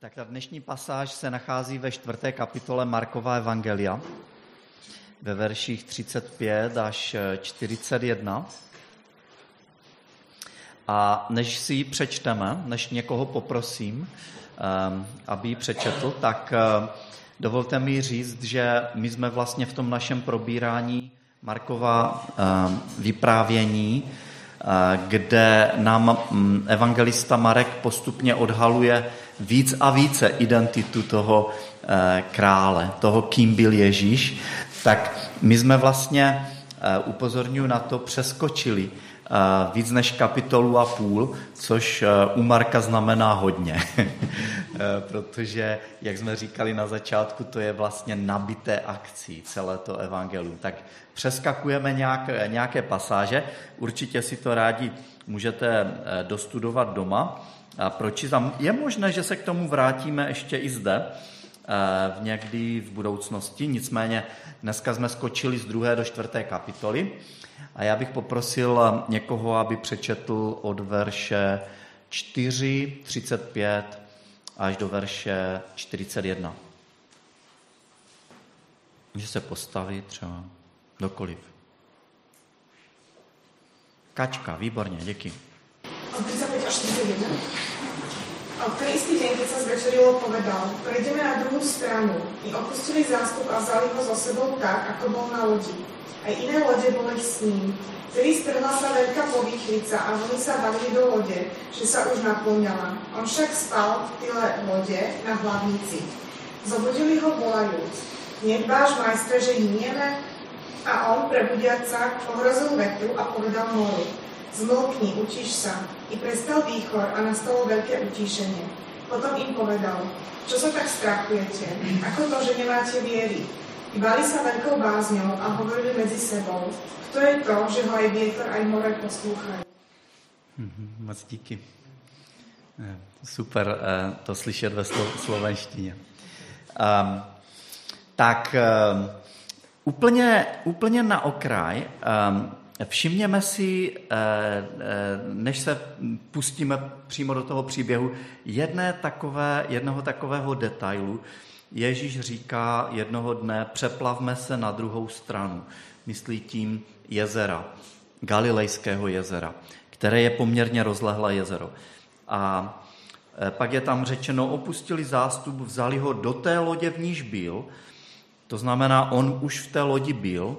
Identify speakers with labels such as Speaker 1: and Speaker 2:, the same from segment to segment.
Speaker 1: Tak ta dnešní pasáž se nachází ve čtvrté kapitole Markova Evangelia, ve verších 35 až 41. A než si ji přečteme, než někoho poprosím, ehm, aby ji přečetl, tak eh, dovolte mi říct, že my jsme vlastně v tom našem probírání Markova ehm, vyprávění, eh, kde nám mm, evangelista Marek postupně odhaluje víc a více identitu toho eh, krále, toho, kým byl Ježíš, tak my jsme vlastně, upozorňuji na to, přeskočili víc než kapitolu a půl, což u Marka znamená hodně, protože, jak jsme říkali na začátku, to je vlastně nabité akcí celé to evangelium. Tak přeskakujeme nějaké, nějaké pasáže, určitě si to rádi můžete dostudovat doma a pročíst. Je možné, že se k tomu vrátíme ještě i zde, e, v někdy v budoucnosti, nicméně dneska jsme skočili z druhé do čtvrté kapitoly a já bych poprosil někoho, aby přečetl od verše 4, 35 až do verše 41. Může se postavit třeba dokoliv. Kačka, výborně, děkuji.
Speaker 2: Od 35 až 41. A keď sa zvečerilo, povedal, prejdeme na druhú stranu. I opustili zástup a vzali ho so sebou tak, ako bol na lodi aj iné lode boli s ním. Vtedy strhla sa veľká povýchlica a oni sa bavili do lode, že sa už naplňala. On však spal v tyle lode na hlavnici. Zobudili ho volajúc. Nedbáš, majstre, že hynieme? A on, prebudiac sa, ohrozil vetru a povedal moru. Zmlkni, učíš sa. I prestal výchor a nastalo veľké utíšenie. Potom im povedal, čo sa tak strachujete? Ako to, že nemáte viery? Bali sa veľkou bázňou a hovorili medzi sebou, kto je to, že ho aj vietor, aj more poslúchajú.
Speaker 1: Mhm, moc díky. Eh, super eh, to slyšet ve slovenštině. Um, tak um, úplně, úplně na okraj, um, všimněme si, než se pustíme přímo do toho příběhu, jedné takové, jednoho takového detailu, Ježíš říká jednoho dne, přeplavme se na druhou stranu. Myslí tím jezera, Galilejského jezera, které je poměrně rozlehlé jezero. A e, pak je tam řečeno, opustili zástup, vzali ho do té lodě, v níž byl. To znamená, on už v té lodi byl,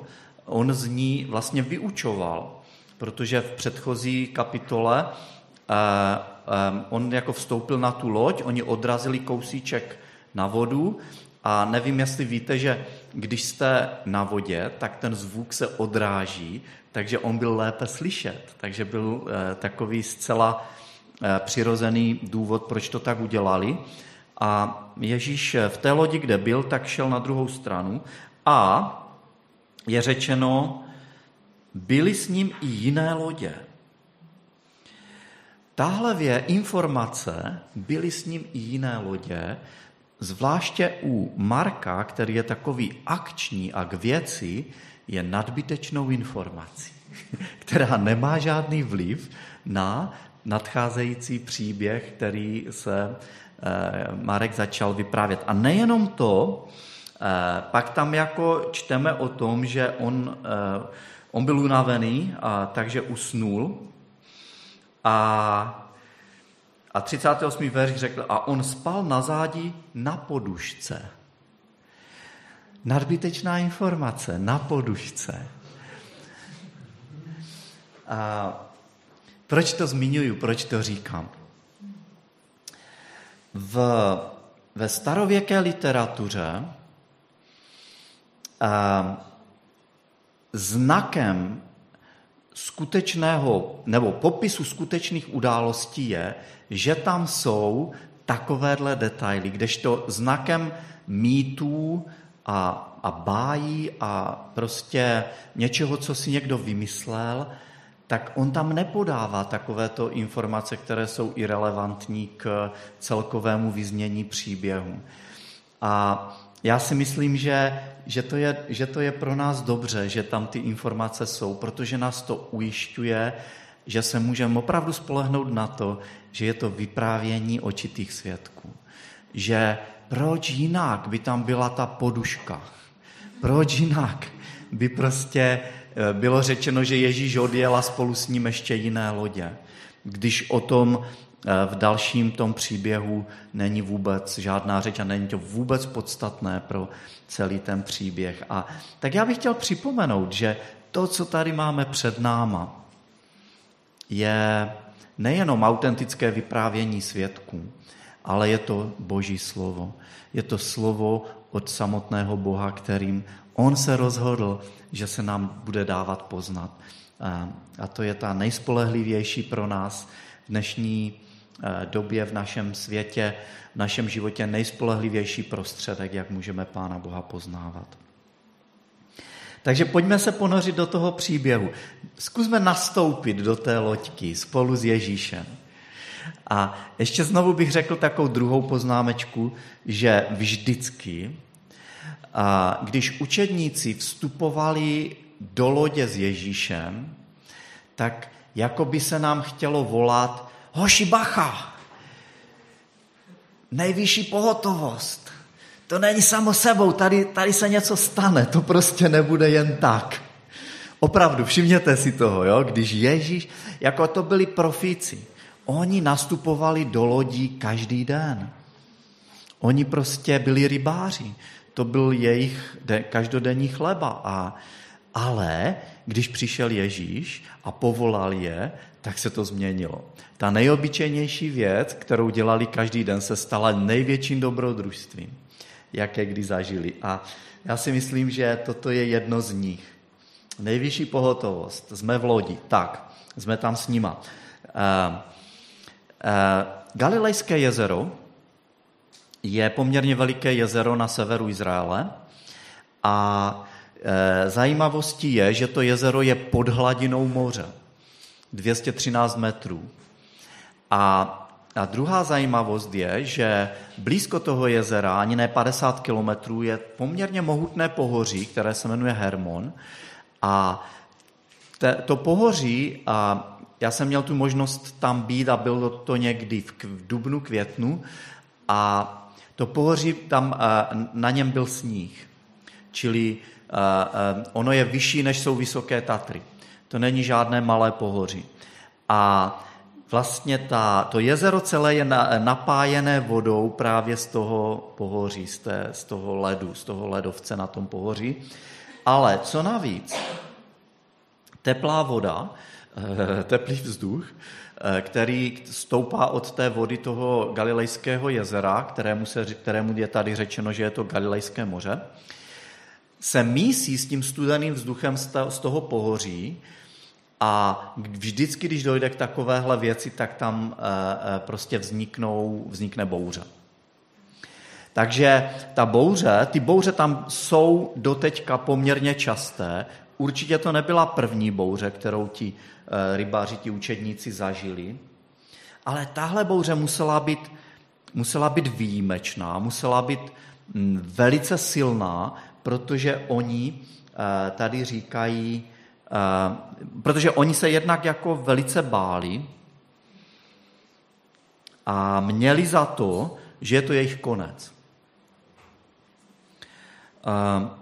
Speaker 1: on z ní vlastně vyučoval, protože v předchozí kapitole eh, eh, on jako vstoupil na tu loď, oni odrazili kousíček na vodu a nevím, jestli víte, že když jste na vodě, tak ten zvuk se odráží, takže on byl lépe slyšet. Takže byl eh, takový zcela přirozený důvod, proč to tak udělali. A Ježíš v té lodi, kde byl, tak šel na druhou stranu a je řečeno, byly s ním i jiné lodě. Tahle informace, byly s ním i jiné lodě, Zvláště u Marka, který je takový akční a k věci, je nadbytečnou informací, která nemá žádný vliv na nadcházející příběh, který se eh, Marek začal vyprávět. A nejenom to, pak tam jako čteme o tom, že on, eh, on byl unavený, a takže usnul a a 38. verš řekl, a on spal na zádi na podušce. Nadbytečná informace, na podušce. A proč to zmiňuju, proč to říkám? V, ve starověké literatuře znakem skutečného nebo popisu skutečných událostí je, že tam jsou takovéhle detaily, kdežto znakem mýtů a, a bájí a prostě něčeho, co si někdo vymyslel, tak on tam nepodává takovéto informace, které jsou irrelevantní k celkovému vyznění příběhu. A já si myslím, že, že, to je, že to je pro nás dobře, že tam ty informace jsou, protože nás to ujišťuje, že se můžeme opravdu spolehnout na to, že je to vyprávění očitých svědků. že proč jinak by tam byla ta poduška? Proč jinak by prostě eh, bylo řečeno, že Ježíš odjel a spolu s ním ještě jiné lodě? Když o tom v dalším tom příběhu není vůbec žádná řeč a není to vůbec podstatné pro celý ten příběh. A tak já bych chtěl připomenout, že to, co tady máme před náma, je nejenom autentické vyprávění svědků, ale je to Boží slovo. Je to slovo od samotného Boha, kterým On se rozhodl, že se nám bude dávat poznat. A to je ta nejspolehlivější pro nás dnešní době, v našem světě, v našem životě nejspolehlivější prostředek, jak můžeme Pána Boha poznávat. Takže pojďme se ponořit do toho příběhu. Zkusme nastoupit do té loďky spolu s Ježíšem. A ještě znovu bych řekl takovou druhou poznámečku, že vždycky, když učedníci vstupovali do lodě s Ježíšem, tak jako by se nám chtělo volat, hoši bacha, nejvyšší pohotovost. To není samo sebou, tady, tady se něco stane, to prostě nebude jen tak. Opravdu, všimněte si toho, jo? když Ježíš, jako to byli profíci, oni nastupovali do lodí každý den. Oni prostě byli rybáři. To byl jejich každodenní chleba. A, ale když přišel Ježíš a povolal je, tak se to změnilo. Ta nejobyčejnější věc, kterou dělali každý den, se stala největším dobrodružstvím, jaké kdy zažili. A já si myslím, že toto je jedno z nich. Nejvyšší pohotovost. Jsme v lodi. Tak, jsme tam s nima. Uh, uh, Galilejské jezero je poměrně veliké jezero na severu Izraele a zajímavostí je, že to jezero je pod hladinou moře. 213 metrů. A, a druhá zajímavost je, že blízko toho jezera, ani ne 50 kilometrů, je poměrně mohutné pohoří, které se jmenuje Hermon. A te, to pohoří, a já jsem měl tu možnost tam být a bylo to někdy v, v dubnu, květnu, a to pohoří, tam na něm byl sníh, čili ono je vyšší, než jsou vysoké Tatry. To není žádné malé pohoří. A vlastně ta, to jezero celé je napájené vodou právě z toho pohoří, z, té, z toho ledu, z toho ledovce na tom pohoří. Ale co navíc, teplá voda, teplý vzduch, Eh, který stoupá od té vody toho Galilejského jezera, kterému, se, kterému je tady řečeno, že je to Galilejské moře, se mísí s tím studeným vzduchem z toho pohoří a vždycky, když dojde k takovéhle věci, tak tam eh, eh, prostě vzniknou, vznikne bouře. Takže ta bouře, ty bouře tam jsou doteďka poměrně časté. Určitě to nebyla první bouře, kterou ti Eh, rybáři, ti učedníci zažili. Ale tahle bouře musela být, musela být výjimečná, musela být mm, velice silná, protože oni eh, tady říkají, eh, protože oni se jednak jako velice báli a měli za to, že je to jejich konec.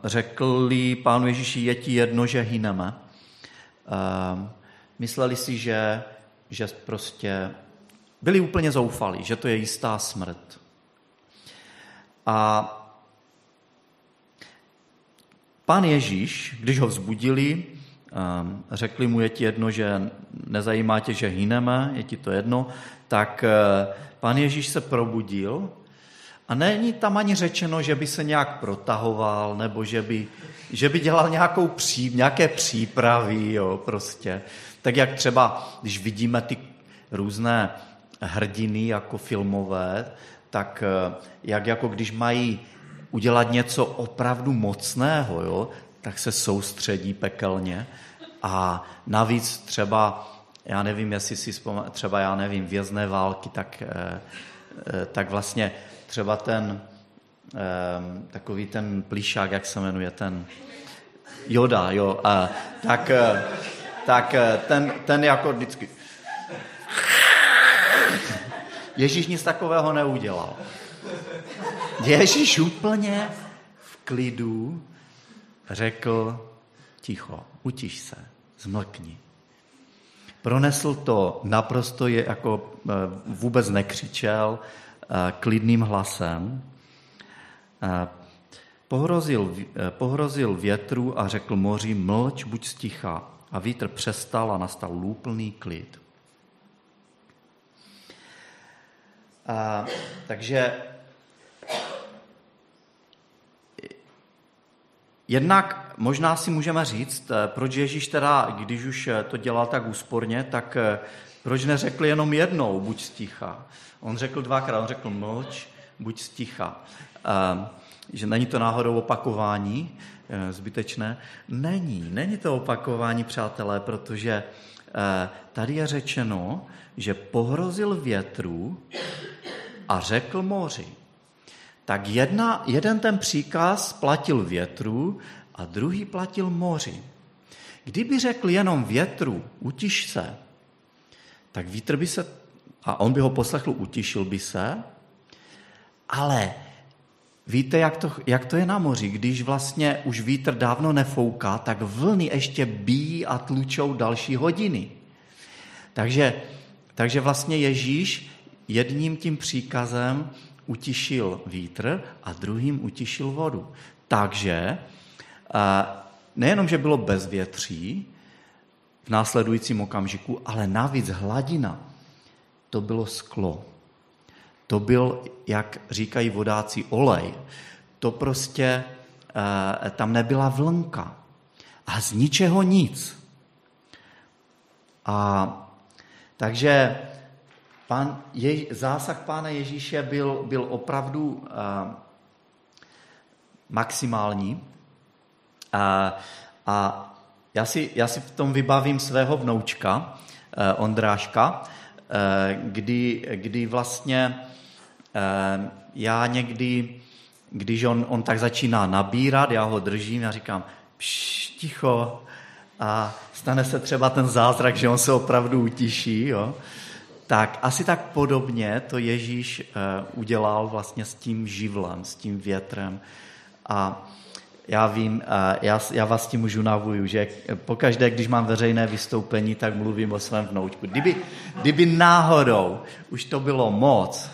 Speaker 1: Řekli pánu Ježíši, je ti jedno, že hyneme. Mysleli si, že, že prostě byli úplně zoufalí, že to je jistá smrt. A pán Ježíš, když ho vzbudili, ehm, řekli mu, je ti jedno, že nezajímá tě, že hyneme, je ti to jedno, tak eh, pán Ježíš se probudil a není tam ani řečeno, že by se nějak protahoval, nebo že by, že by dělal nějakou pří, nějaké přípravy, jo, prostě. Tak jak třeba, když vidíme ty různé hrdiny jako filmové, tak eh, jak jako když mají udělat něco opravdu mocného, jo, tak se soustředí pekelně. A navíc třeba, já nevím, jestli si vzpomínáte, třeba já nevím, vězné války, tak, eh, eh, tak vlastně třeba ten takový ten plíšák, jak se jmenuje, ten Joda, jo, tak tak eh, ten, ten jako vždycky... Ježíš nic takového neudělal. Ježíš úplně v klidu řekl ticho, utiš se, zmlkni. Pronesl to naprosto, je, jako eh, vůbec nekřičel, eh, klidným hlasem. Eh, pohrozil, pohrozil větru a řekl moři, mlč, buď sticha. A vítr přestal a nastal lúplný klid. A, takže Jednak možná si můžeme říct, eh, proč Ježíš teda, když už eh, to dělal tak úsporně, tak eh, proč neřekl jenom jednou, buď sticha. On řekl dvakrát, on řekl mlč, buď sticha. Že není to náhodou opakování zbytečné? Není, není to opakování, přátelé, protože tady je řečeno, že pohrozil větru a řekl moři tak jedna, jeden ten příkaz platil větru a druhý platil moři. Kdyby řekl jenom větru, utiš se, tak vítr by se, a on by ho poslechl, utišil by se, ale víte, jak to, jak to je na moři, když vlastně už vítr dávno nefouká, tak vlny ještě bíjí a tlučou další hodiny. Takže, takže vlastně Ježíš jedním tím příkazem utišil vítr a druhým utišil vodu. Takže nejenom, že bylo bezvětří v následujícím okamžiku, ale navíc hladina, to bylo sklo. To byl, jak říkají vodáci, olej. To prostě, tam nebyla vlnka. A z ničeho nic. A takže Pán je, zásah Pána Ježíše byl, byl opravdu uh, maximální. A, a já, si, já si v tom vybavím svého vnoučka, uh, Ondráška, uh, kdy, kdy vlastně uh, já někdy, když on, on tak začíná nabírat, já ho držím, já říkám, pš, ticho, a stane se třeba ten zázrak, že on se opravdu utiší, jo? Tak asi tak podobně to Ježíš eh, udělal vlastně s tím živlem, s tím větrem. A já vím, eh, já, já vás tím už unavuju, že pokaždé, když mám veřejné vystoupení, tak mluvím o svém vnoučku. Kdyby, kdyby náhodou už to bylo moc,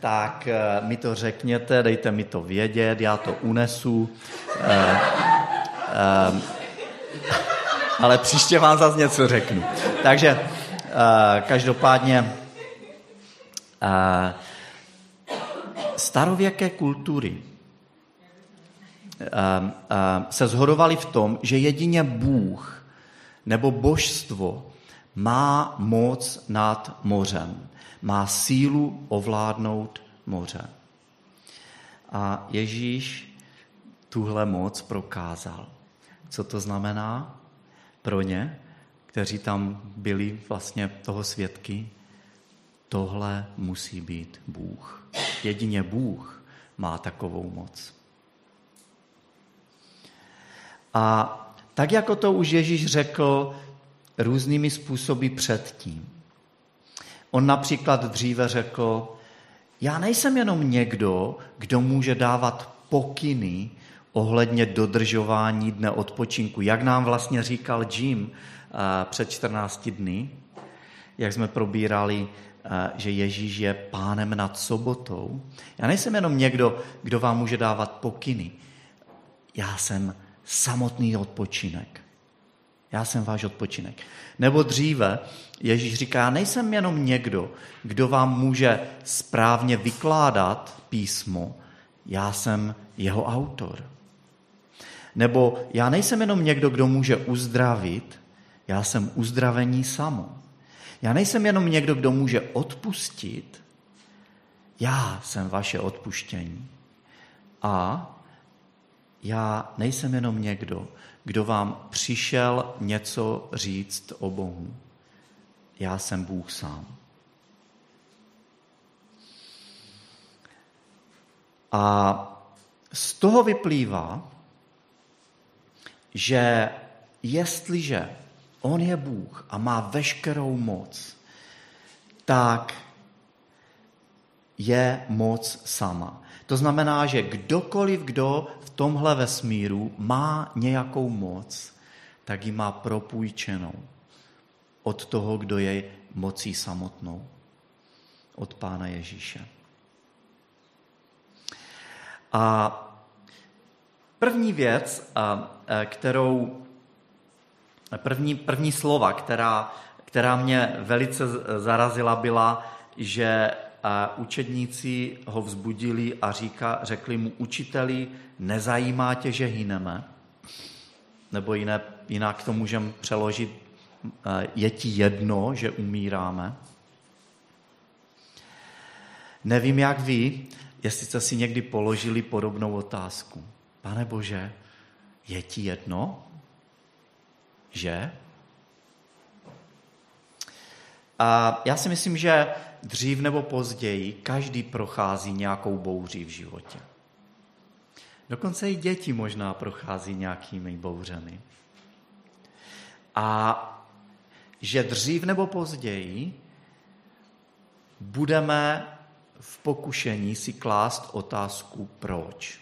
Speaker 1: tak eh, mi to řekněte, dejte mi to vědět, já to unesu. Ale příště vám zase něco řeknu. Takže každopádně starověké kultury se zhodovaly v tom, že jedině Bůh nebo božstvo má moc nad mořem, má sílu ovládnout moře. A Ježíš tuhle moc prokázal. Co to znamená pro ně? Kteří tam byli vlastně toho svědky, tohle musí být Bůh. Jedině Bůh má takovou moc. A tak, jako to už Ježíš řekl různými způsoby předtím. On například dříve řekl, já nejsem jenom někdo, kdo může dávat pokyny ohledně dodržování dne odpočinku. Jak nám vlastně říkal Jim před 14 dny, jak jsme probírali, že Ježíš je pánem nad sobotou. Já nejsem jenom někdo, kdo vám může dávat pokyny. Já jsem samotný odpočinek. Já jsem váš odpočinek. Nebo dříve Ježíš říká, nejsem jenom někdo, kdo vám může správně vykládat písmo, já jsem jeho autor. Nebo já nejsem jenom někdo, kdo může uzdravit, já jsem uzdravení samo. Já nejsem jenom někdo, kdo může odpustit, já jsem vaše odpuštění. A já nejsem jenom někdo, kdo vám přišel něco říct o Bohu. Já jsem Bůh sám. A z toho vyplývá, že jestliže On je Bůh a má veškerou moc, tak je moc sama. To znamená, že kdokoliv, kdo v tomhle vesmíru má nějakou moc, tak ji má propůjčenou od toho, kdo je mocí samotnou, od Pána Ježíše. A první věc, kterou, první, první slova, která, která mě velice zarazila, byla, že učedníci ho vzbudili a říká, řekli mu, učiteli, nezajímá tě, že hyneme? Nebo jiné, jinak to můžeme přeložit, je ti jedno, že umíráme? Nevím, jak vy, jestli jste si někdy položili podobnou otázku. Pane Bože, je ti jedno, že? A já si myslím, že dřív nebo později každý prochází nějakou bouří v životě. Dokonce i děti možná prochází nějakými bouřemi. A že dřív nebo později budeme v pokušení si klást otázku proč.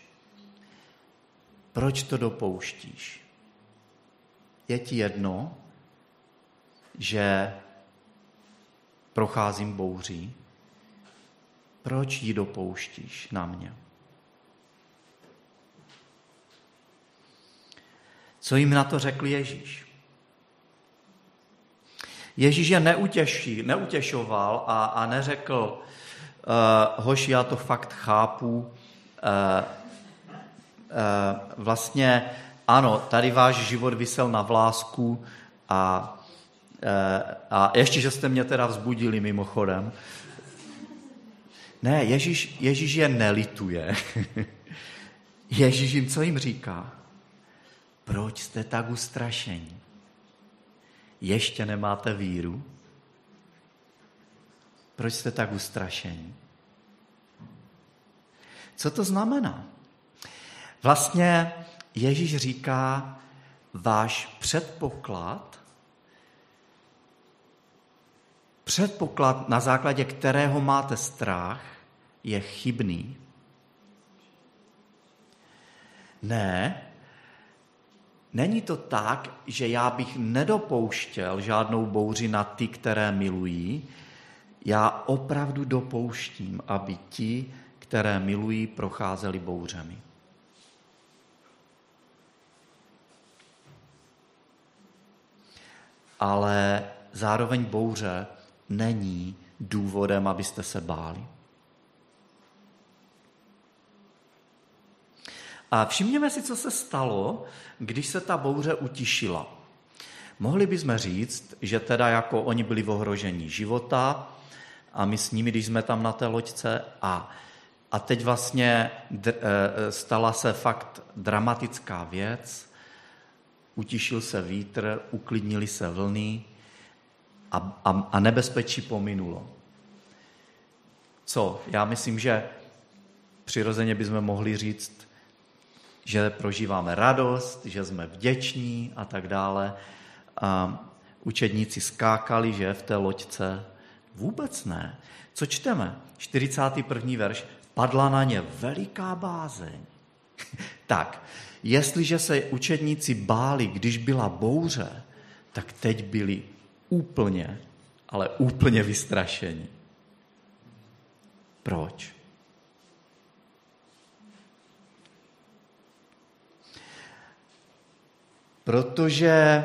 Speaker 1: Proč to dopouštíš? Je ti jedno, že procházím bouří? Proč ji dopouštíš na mě? Co jim na to řekl Ježíš? Ježíš je neutěší, neutěšoval a, a neřekl, uh, hoši, já to fakt chápu, uh, uh, vlastně ano, tady váš život vysel na vlásku a, uh, a ještě, že jste mě teda vzbudili mimochodem. Ne, Ježíš, Ježíš je nelituje. Ježíš jim, co jim říká? Proč jste tak ustrašení? Ještě nemáte víru? Proč jste tak ustrašení? Co to znamená? Vlastně Ježíš říká, váš předpoklad, předpoklad, na základě kterého máte strach, je chybný. Ne, Není to tak, že já bych nedopouštěl žádnou bouři na ty, které milují. Já opravdu dopouštím, aby ti, které milují, procházeli bouřemi. Ale zároveň bouře není důvodem, abyste se báli. A všimněme si, co se stalo, když se ta bouře utišila. Mohli bychom říct, že teda jako oni byli v ohrožení života a my s nimi, když jsme tam na té loďce a, a teď vlastně d, e, stala se fakt dramatická věc, utišil se vítr, uklidnili se vlny a, a, a nebezpečí pominulo. Co? Já myslím, že přirozeně bychom mohli říct, že prožíváme radost, že jsme vděční a tak dále. A učedníci skákali, že v té loďce? Vůbec ne. Co čteme? 41. verš. Padla na ně veliká bázeň. tak, jestliže se učedníci báli, když byla bouře, tak teď byli úplně, ale úplně vystrašeni. Proč? Protože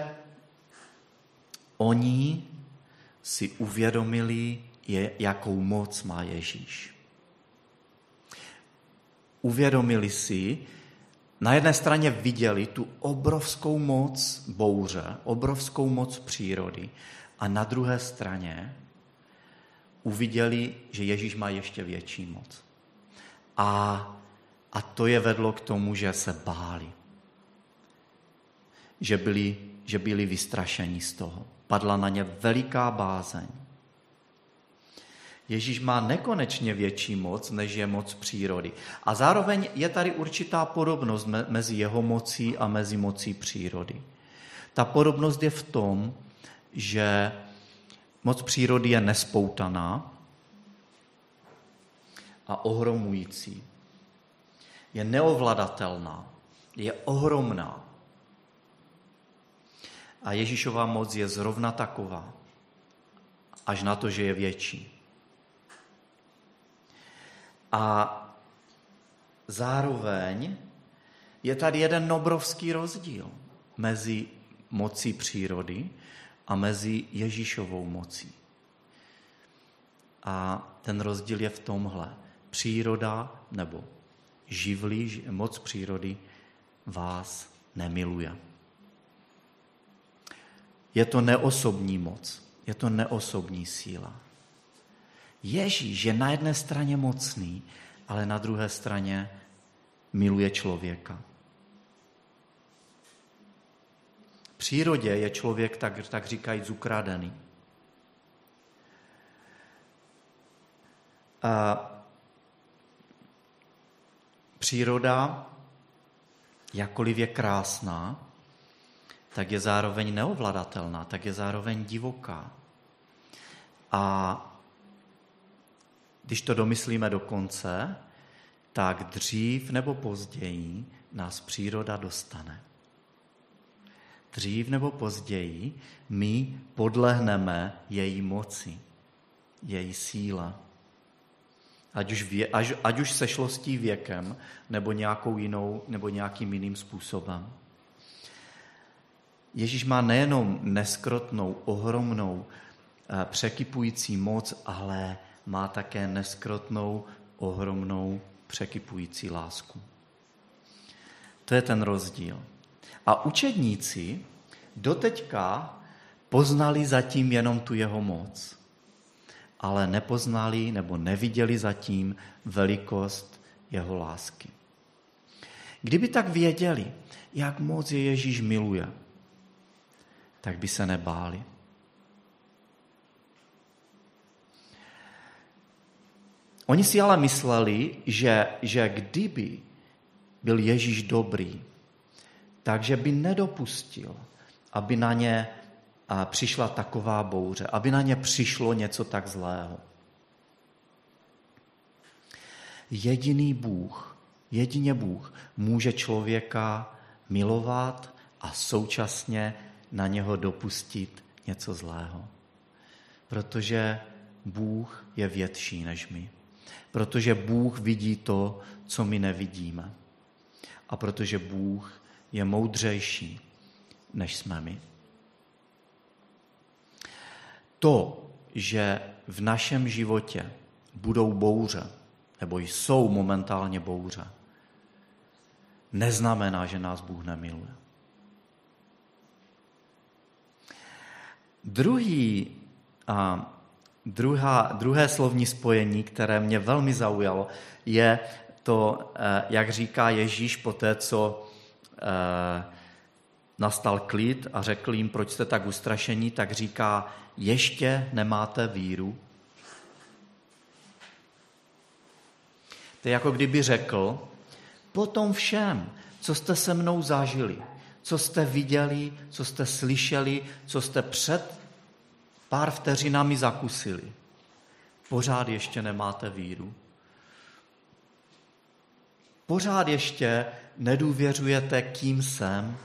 Speaker 1: oni si uvědomili, jakou moc má Ježíš. Uvědomili si, na jedné straně viděli tu obrovskou moc bouře, obrovskou moc přírody a na druhé straně uviděli, že Ježíš má ještě větší moc. A, a to je vedlo k tomu, že se báli že byli, že byli vystrašeni z toho. Padla na ně veliká bázeň. Ježíš má nekonečně větší moc, než je moc přírody. A zároveň je tady určitá podobnost mezi jeho mocí a mezi mocí přírody. Ta podobnost je v tom, že moc přírody je nespoutaná a ohromující. Je neovladatelná, je ohromná. A Ježíšová moc je zrovna taková, až na to, že je větší. A zároveň je tady jeden obrovský rozdíl mezi mocí přírody a mezi Ježíšovou mocí. A ten rozdíl je v tomhle. Příroda nebo živlí, moc přírody vás nemiluje. Je to neosobní moc, je to neosobní síla. Ježíš je na jedné straně mocný, ale na druhé straně miluje člověka. V přírodě je člověk, tak, tak říkajíc, ukradený. A příroda, jakkoliv je krásná, tak je zároveň neovladatelná, tak je zároveň divoká. A když to domyslíme do konce, tak dřív nebo později nás příroda dostane. Dřív nebo později my podlehneme její moci, její síle. Ať už, vě, ať, ať už sešlostí věkem, nebo nějakou jinou, nebo nějakým jiným způsobem. Ježíš má nejenom neskrotnou, ohromnou, eh, překypující moc, ale má také neskrotnou, ohromnou, překypující lásku. To je ten rozdíl. A učedníci doteďka poznali zatím jenom tu jeho moc, ale nepoznali nebo neviděli zatím velikost jeho lásky. Kdyby tak věděli, jak moc je Ježíš miluje, tak by se nebáli. Oni si ale mysleli, že, že kdyby byl Ježíš dobrý, takže by nedopustil, aby na ně přišla taková bouře, aby na ně přišlo něco tak zlého. Jediný Bůh, jedině Bůh může člověka milovat a současně na něho dopustit něco zlého. Protože Bůh je větší než my protože Bůh vidí to, co my nevidíme. A protože Bůh je moudřejší, než jsme my. To, že v našem životě budou bouře, nebo jsou momentálně bouře, neznamená, že nás Bůh nemiluje. Druhý a, Druhá, druhé slovní spojení, které mě velmi zaujalo, je to, eh, jak říká Ježíš po té, co eh, nastal klid a řekl jim, proč jste tak ustrašení, tak říká, ještě nemáte víru. To je jako kdyby řekl, potom všem, co jste se mnou zažili, co jste viděli, co jste slyšeli, co jste před pár vteřinami zakusili. Pořád ještě nemáte víru. Pořád ještě nedůvěřujete, kým jsem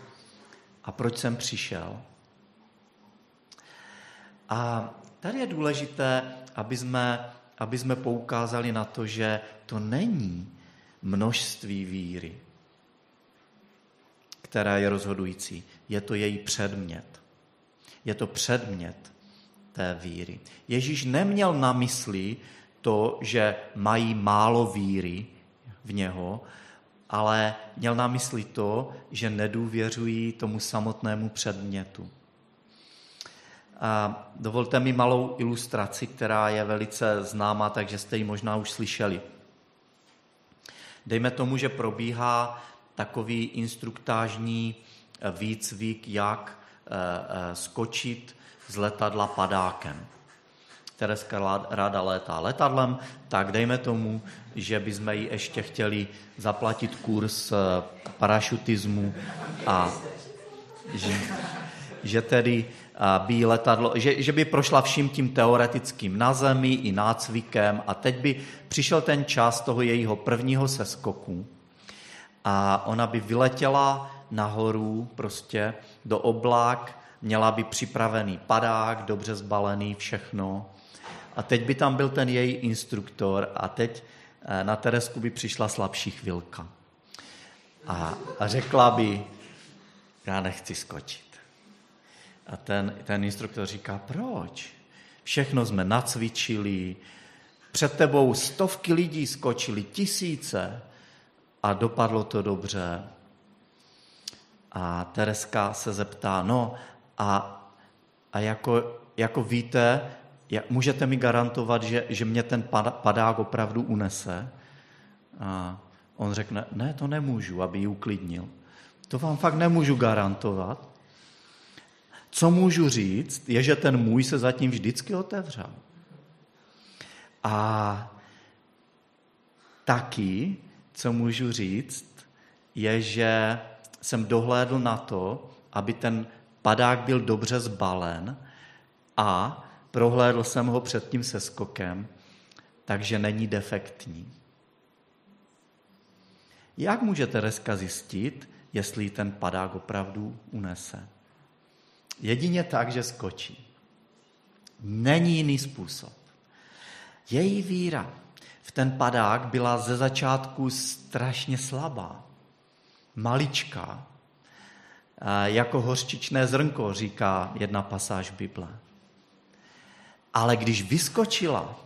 Speaker 1: a proč jsem přišel. A tady je důležité, aby jsme, aby jsme poukázali na to, že to není množství víry, které je rozhodující. Je to její předmět. Je to předmět té víry. Ježíš neměl na mysli to, že mají málo víry v něho, ale měl na mysli to, že nedůvěřují tomu samotnému předmětu. A dovolte mi malou ilustraci, která je velice známá, takže jste ji možná už slyšeli. Dejme tomu, že probíhá takový instruktážní výcvik, jak eh, eh, skočit z letadla padákem. Tereska ráda létá letadlem, tak dejme tomu, že bychom jí ještě chtěli zaplatit kurz eh, parašutismu a že, že tedy by letadlo, že, že by prošla vším tím teoretickým na zemi i nácvikem a teď by přišel ten čas toho jejího prvního seskoku a ona by vyletěla nahoru prostě do oblak, měla by připravený padák, dobře zbalený, všechno. A teď by tam byl ten její instruktor a teď eh, na Teresku by přišla slabší chvilka. A, a řekla by, já nechci skočit. A ten, ten instruktor říká, proč? Všechno jsme nacvičili, před tebou stovky lidí skočili, tisíce a dopadlo to dobře. A Tereska se zeptá, no a, a jako, jako víte, jak, můžete mi garantovat, že, že mě ten padák opravdu unese? A on řekne, ne, to nemůžu, aby ji uklidnil. To vám fakt nemůžu garantovat. Co můžu říct, je, že ten můj se zatím vždycky otevřel. A taky, co můžu říct, je, že jsem dohlédl na to, aby ten padák byl dobře zbalen a prohlédl jsem ho před tím seskokem, takže není defektní. Jak může Tereska zjistit, jestli ten padák opravdu unese? Jedině tak, že skočí. Není jiný způsob. Její víra v ten padák byla ze začátku strašně slabá, maličká, jako hořčičné zrnko, říká jedna pasáž Bible. Ale když vyskočila,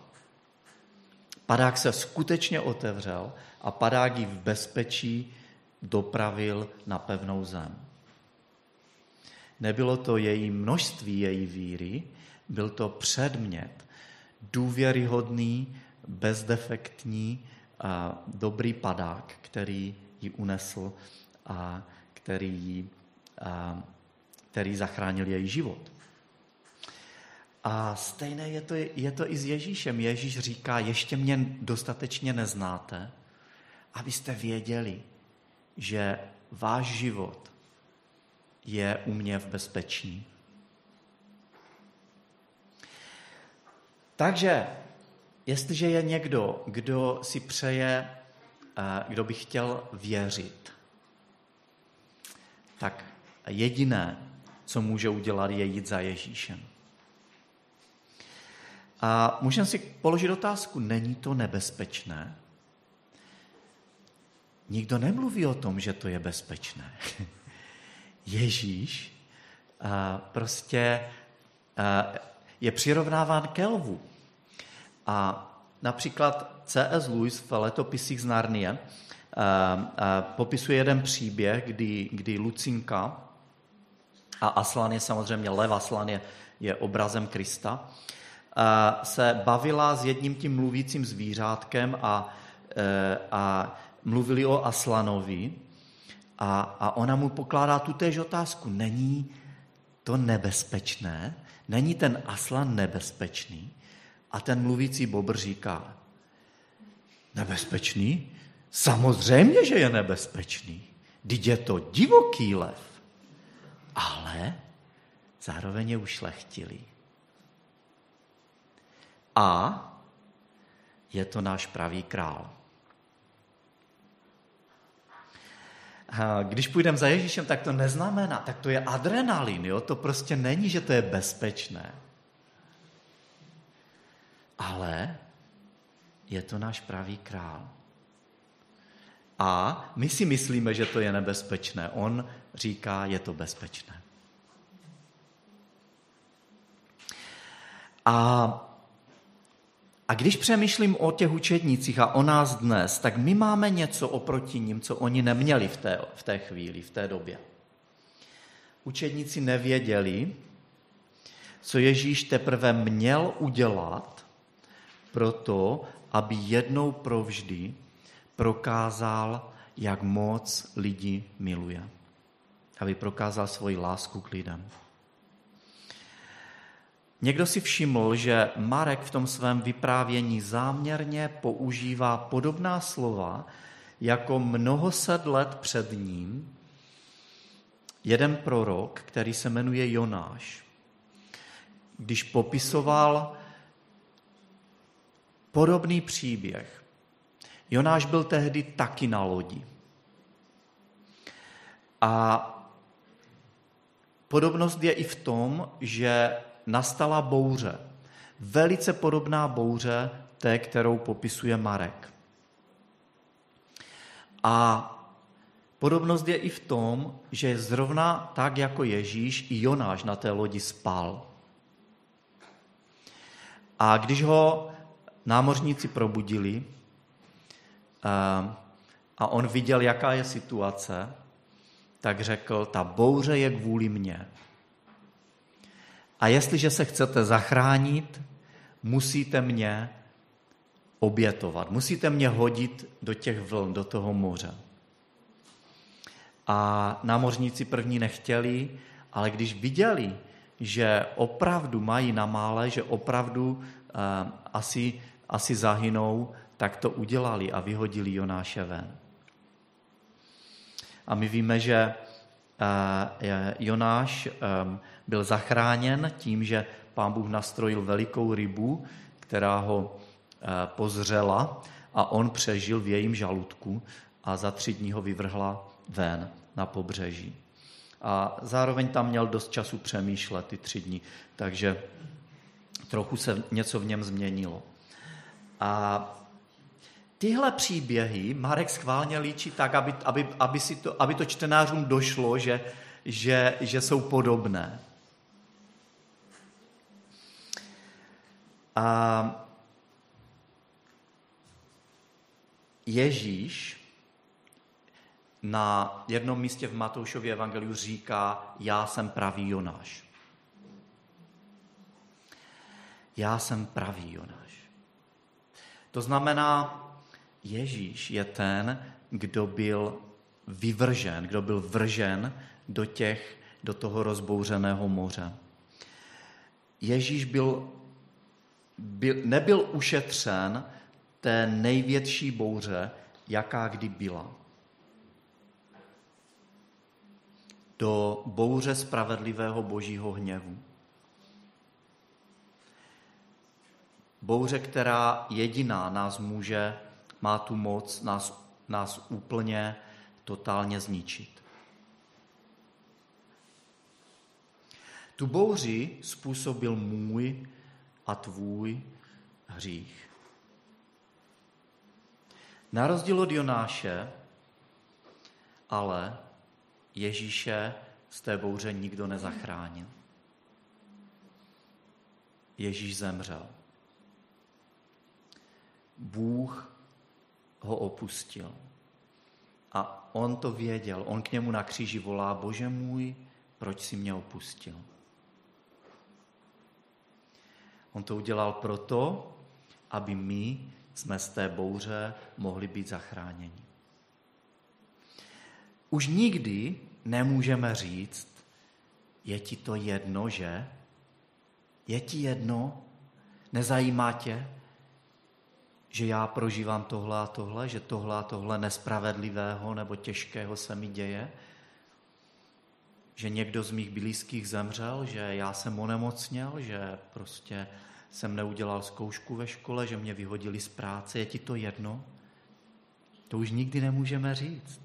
Speaker 1: padák se skutečně otevřel a padák ji v bezpečí dopravil na pevnou zem. Nebylo to její množství její víry, byl to předmět, důvěryhodný, bezdefektní, a dobrý padák, který ji unesl a který, ji, který zachránil její život. A stejné je to, je to i s Ježíšem. Ježíš říká, ještě mě dostatečně neznáte, abyste věděli, že váš život je u mě v bezpečí. Takže, jestliže je někdo, kdo si přeje, eh, kdo by chtěl věřit, tak jediné, co může udělat, je jít za Ježíšem. A můžeme si položit otázku, není to nebezpečné? Nikdo nemluví o tom, že to je bezpečné. Ježíš prostě je přirovnáván ke lvu. A například C.S. Lewis v letopisích z Narnie popisuje jeden příběh, kdy, kdy Lucinka, a Aslan je samozřejmě lev, Aslan je, je obrazem Krista, se bavila s jedním tím mluvícím zvířátkem a, e, a mluvili o Aslanovi a, a ona mu pokládá tu též otázku. Není to nebezpečné? Není ten Aslan nebezpečný? A ten mluvící bobr říká, nebezpečný? Samozřejmě, že je nebezpečný. Vždyť je to divoký lev. Ale zároveň je ušlechtilý. A je to náš pravý král. Když půjdeme za Ježíšem, tak to neznamená, tak to je adrenalin, jo? to prostě není, že to je bezpečné. Ale je to náš pravý král. A my si myslíme, že to je nebezpečné. On říká, je to bezpečné. A a když přemýšlím o těch učednících a o nás dnes, tak my máme něco oproti ním, co oni neměli v té, v té chvíli, v té době. Učedníci nevěděli, co Ježíš teprve měl udělat pro to, aby jednou provždy prokázal, jak moc lidi miluje. Aby prokázal svoji lásku k lidem. Někdo si všiml, že Marek v tom svém vyprávění záměrně používá podobná slova jako mnoho set let před ním, jeden prorok, který se jmenuje Jonáš, když popisoval podobný příběh. Jonáš byl tehdy taky na lodi. A podobnost je i v tom, že nastala bouře. Velice podobná bouře té, kterou popisuje Marek. A podobnost je i v tom, že zrovna tak jako Ježíš, i Jonáš na té lodi spal. A když ho námořníci probudili a on viděl, jaká je situace, tak řekl, ta bouře je kvůli mně. A jestliže se chcete zachránit, musíte mě obětovat. Musíte mě hodit do těch vln, do toho moře. A námořníci první nechtěli, ale když viděli, že opravdu mají na mále, že opravdu uh, asi, asi zahynou, tak to udělali a vyhodili Jonáše ven. A my víme, že uh, Jonáš um, byl zachráněn tím, že pán Bůh nastrojil velikou rybu, která ho Eh, pozřela a on přežil v jejím žaludku a za tři dní ho vyvrhla ven na pobřeží. A zároveň tam měl dost času přemýšlet ty tři dny, takže trochu se něco v něm změnilo. A tyhle příběhy Marek schválně líčí tak, aby, aby, aby, si to, aby to čtenářům došlo, že, že, že jsou podobné. A Ježíš na jednom místě v Matoušově evangeliu říká, já jsem pravý Jonáš. Já jsem pravý Jonáš. To znamená, Ježíš je ten, kdo byl vyvržen, kdo byl vržen do, těch, do toho rozbouřeného moře. Ježíš byl, byl, nebyl ušetřen té největší bouře, jaká kdy byla. Do bouře spravedlivého božího hněvu. Bouře, která jediná nás může, má tu moc nás, nás úplně totálně zničit. Tu bouři způsobil můj a tvůj hřích. Na rozdíl od Jonáše, ale Ježíše z té bouře nikdo nezachránil. Ježíš zemřel. Bůh ho opustil. A on to věděl. On k němu na kříži volá, bože můj, proč si mě opustil? On to udělal proto, aby my jsme z té bouře mohli být zachráněni. Už nikdy nemůžeme říct, je ti to jedno, že? Je ti jedno? Nezajímá tě, že já prožívám tohle a tohle, že tohle a tohle nespravedlivého nebo těžkého se mi děje? Že někdo z mých blízkých zemřel, že já jsem onemocněl, že prostě jsem neudělal zkoušku ve škole, že mě vyhodili z práce, je ti to jedno? To už nikdy nemůžeme říct,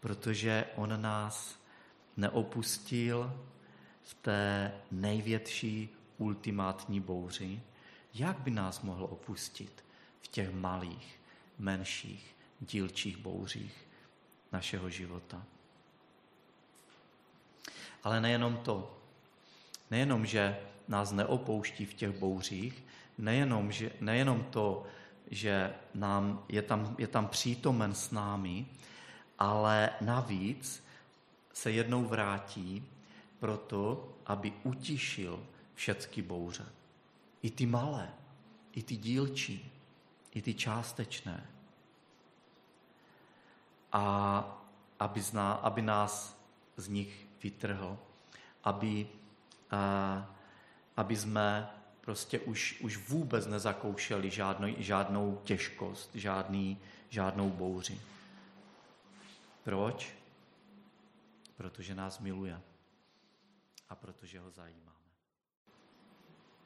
Speaker 1: protože on nás neopustil v té největší ultimátní bouři. Jak by nás mohl opustit v těch malých, menších, dílčích bouřích našeho života? Ale nejenom to. Nejenom, že nás neopouští v těch bouřích, nejenom, že, nejenom to, že nám je, tam, je tam přítomen s námi, ale navíc se jednou vrátí proto, aby utišil všechny bouře. I ty malé, i ty dílčí, i ty částečné. A aby, zná, aby nás z nich vytrhl, aby a, aby jsme prostě už, už vůbec nezakoušeli žádnou, žádnou těžkost, žádný, žádnou bouři. Proč? protože nás miluje a protože ho zajímá.